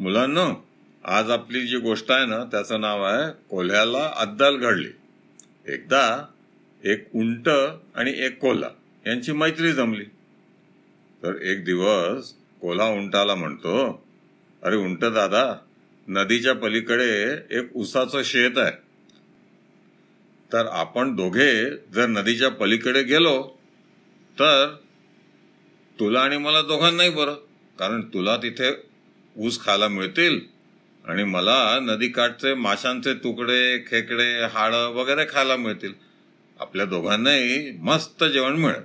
मुलांना आज आपली जी गोष्ट आहे ना त्याचं नाव आहे कोल्ह्याला अद्दल घडली. एकदा एक उंट आणि एक कोल्हा यांची मैत्री जमली. तर एक दिवस कोल्हा उंटाला म्हणतो अरे उंट दादा नदीच्या पलीकडे एक उसाचं शेत आहे. तर आपण दोघे जर नदीच्या पलीकडे गेलो तर तुला आणि मला दोघांनाही बरं. कारण तुला तिथे ऊस खायला मिळतील? आणि मला नदीकाठचे माशांचे तुकडे खेकडे हाडं वगैरे खायला मिळतील. आपल्या दोघांनाही मस्त जेवण मिळेल.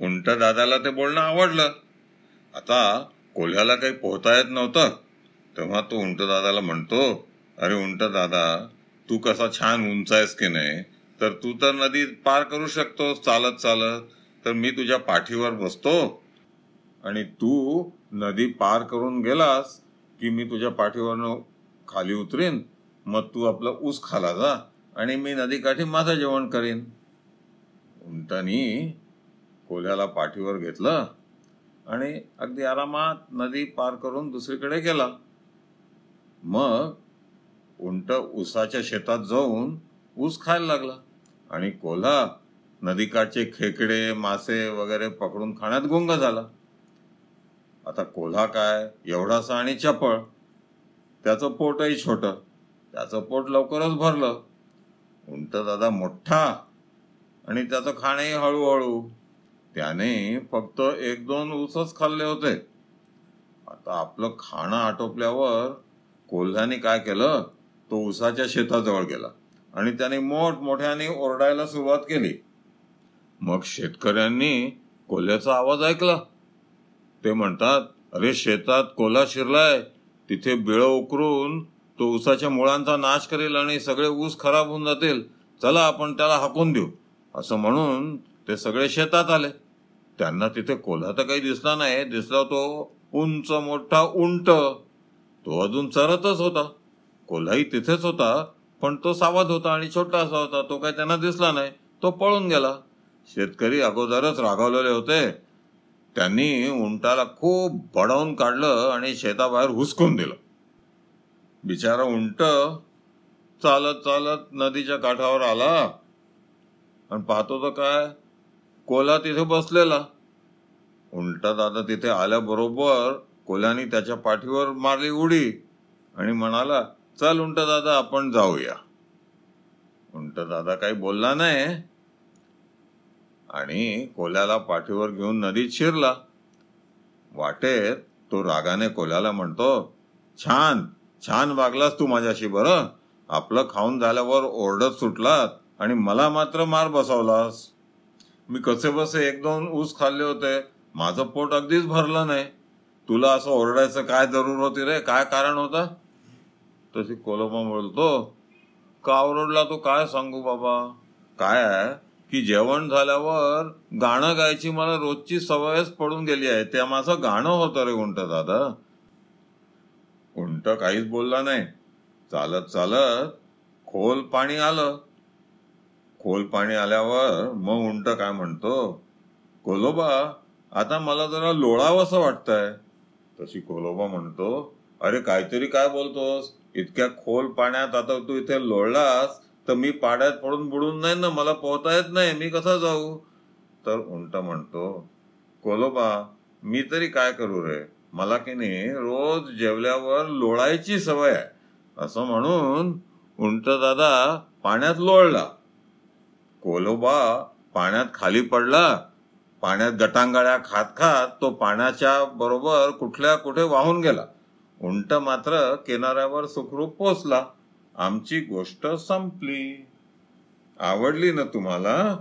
उंट दादाला ते बोलणं आवडलं. आता कोल्ह्याला काही पोहता येत नव्हतं. तेव्हा तो उंट दादाला म्हणतो अरे उंट दादा तू कसा छान उंच आहेस की नाही? तर तू तर नदी पार करू शकतो चालत चालत. तर मी तुझ्या पाठीवर बसतो. आणि तू नदी पार करून गेलास की मी तुझ्या पाठीवरनं खाली उतरेन मग तू आपला ऊस खाला जा आणि मी नदीकाठी माझं जेवण करीन. उंटानी कोल्ह्याला पाठीवर घेतलं आणि अगदी आरामात नदी पार करून दुसरीकडे गेला. मग उंट ऊसाच्या शेतात जाऊन ऊस खायला लागला आणि कोल्हा नदीकाठचे खेकडे मासे वगैरे पकडून खाण्यात गुंग झाला. आता कोल्हा काय? एवढासा आणि चपळ. त्याचं पोटही छोटं. त्याचं पोट लवकरच भरलं. उंट दादा मोठा. आणि त्याचं खाणेही हळूहळू. त्याने फक्त एक दोन ऊसच खाल्ले होते. आता आपलं खाणं आटोपल्यावर कोल्ह्याने काय केलं? तो ऊसाच्या शेताजवळ गेला. आणि त्याने मोठमोठ्याने ओरडायला सुरुवात केली. मग शेतकऱ्यांनी कोल्ह्याचा आवाज ऐकला. ते म्हणतात अरे शेतात कोला शिरलाय तिथे बिळ उकरून तो ऊसाच्या मुळांचा नाश करेल आणि सगळे ऊस खराब होऊन जातील. चला आपण त्याला हाकून देऊ. असं म्हणून ते सगळे शेतात आले. त्यांना तिथे कोल्हा तर काही दिसला नाही दिसला तो उंच मोठा उंट. तो अजून चरतच होता. कोल्हाही तिथेच होता पण तो सावध होता आणि छोटा असा होता. तो काही त्यांना दिसला नाही तो पळून गेला. शेतकरी अगोदरच रागावलेले होते. त्यांनी उंटाला खूप बडवून काढलं आणि शेताबाहेर हुसकून दिलं. बिचारा उंट चालत चालत नदीच्या काठावर आला आणि पाहतो तर काय कोला तिथे बसलेला. उंट दादा तिथे आल्याबरोबर कोल्याने त्याच्या पाठीवर मारली उडी आणि म्हणाला चल उंट दादा आपण जाऊया. उंट दादा काही बोलला नाही. आणि कोल्याला पाठीवर घेऊन नदीत शिरला. वाटेत तो रागाने कोल्याला म्हणतो छान छान वागलास तू माझ्याशी बरं. आपलं खाऊन झाल्यावर ओरडत सुटलात आणि मला मात्र मार बसवलास. मी कसे बसे एक दोन ऊस खाल्ले होते. माझं पोट अगदीच भरलं नाही. तुला असं ओरडायचं काय जरूर होती रे? काय कारण होतं? तशी कोलोबा बोलतो का ओरडला तो? काय सांगू बाबा? काय आहे? की जेवण झाल्यावर गाणं गायची मला रोजची सवयच पडून गेली आहे. त्या माझं गाणं होतं रे उंट दादा. उंट काहीच बोलला नाही. चालत चालत खोल पाणी आलं. खोल पाणी आल्यावर मग उंट काय म्हणतो? कोलोबा आता मला जरा लोळावंसं वाटतंय. तशी कोलोबा म्हणतो अरे काहीतरी काय बोलतोस? इतक्या खोल पाण्यात आता तू इथे लोळलास तर मी पाड्यात पडून बुडून नाही ना मला पोहता येत नाही मी कसा जाऊ? तर उंट म्हणतो कोलोबा मी तरी काय करू रे? मला की नाही रोज जेवल्यावर लोळायची सवय आहे. असं म्हणून उंट दादा पाण्यात लोळला. कोलोबा पाण्यात खाली पडला. पाण्यात गटांगाळ्या खात खात तो पाण्याच्या बरोबर कुठल्या कुठे वाहून गेला. उंट मात्र किनाऱ्यावर सुखरूप पोचला. आमची गोष्ट संपली. आवडली ना तुम्हाला?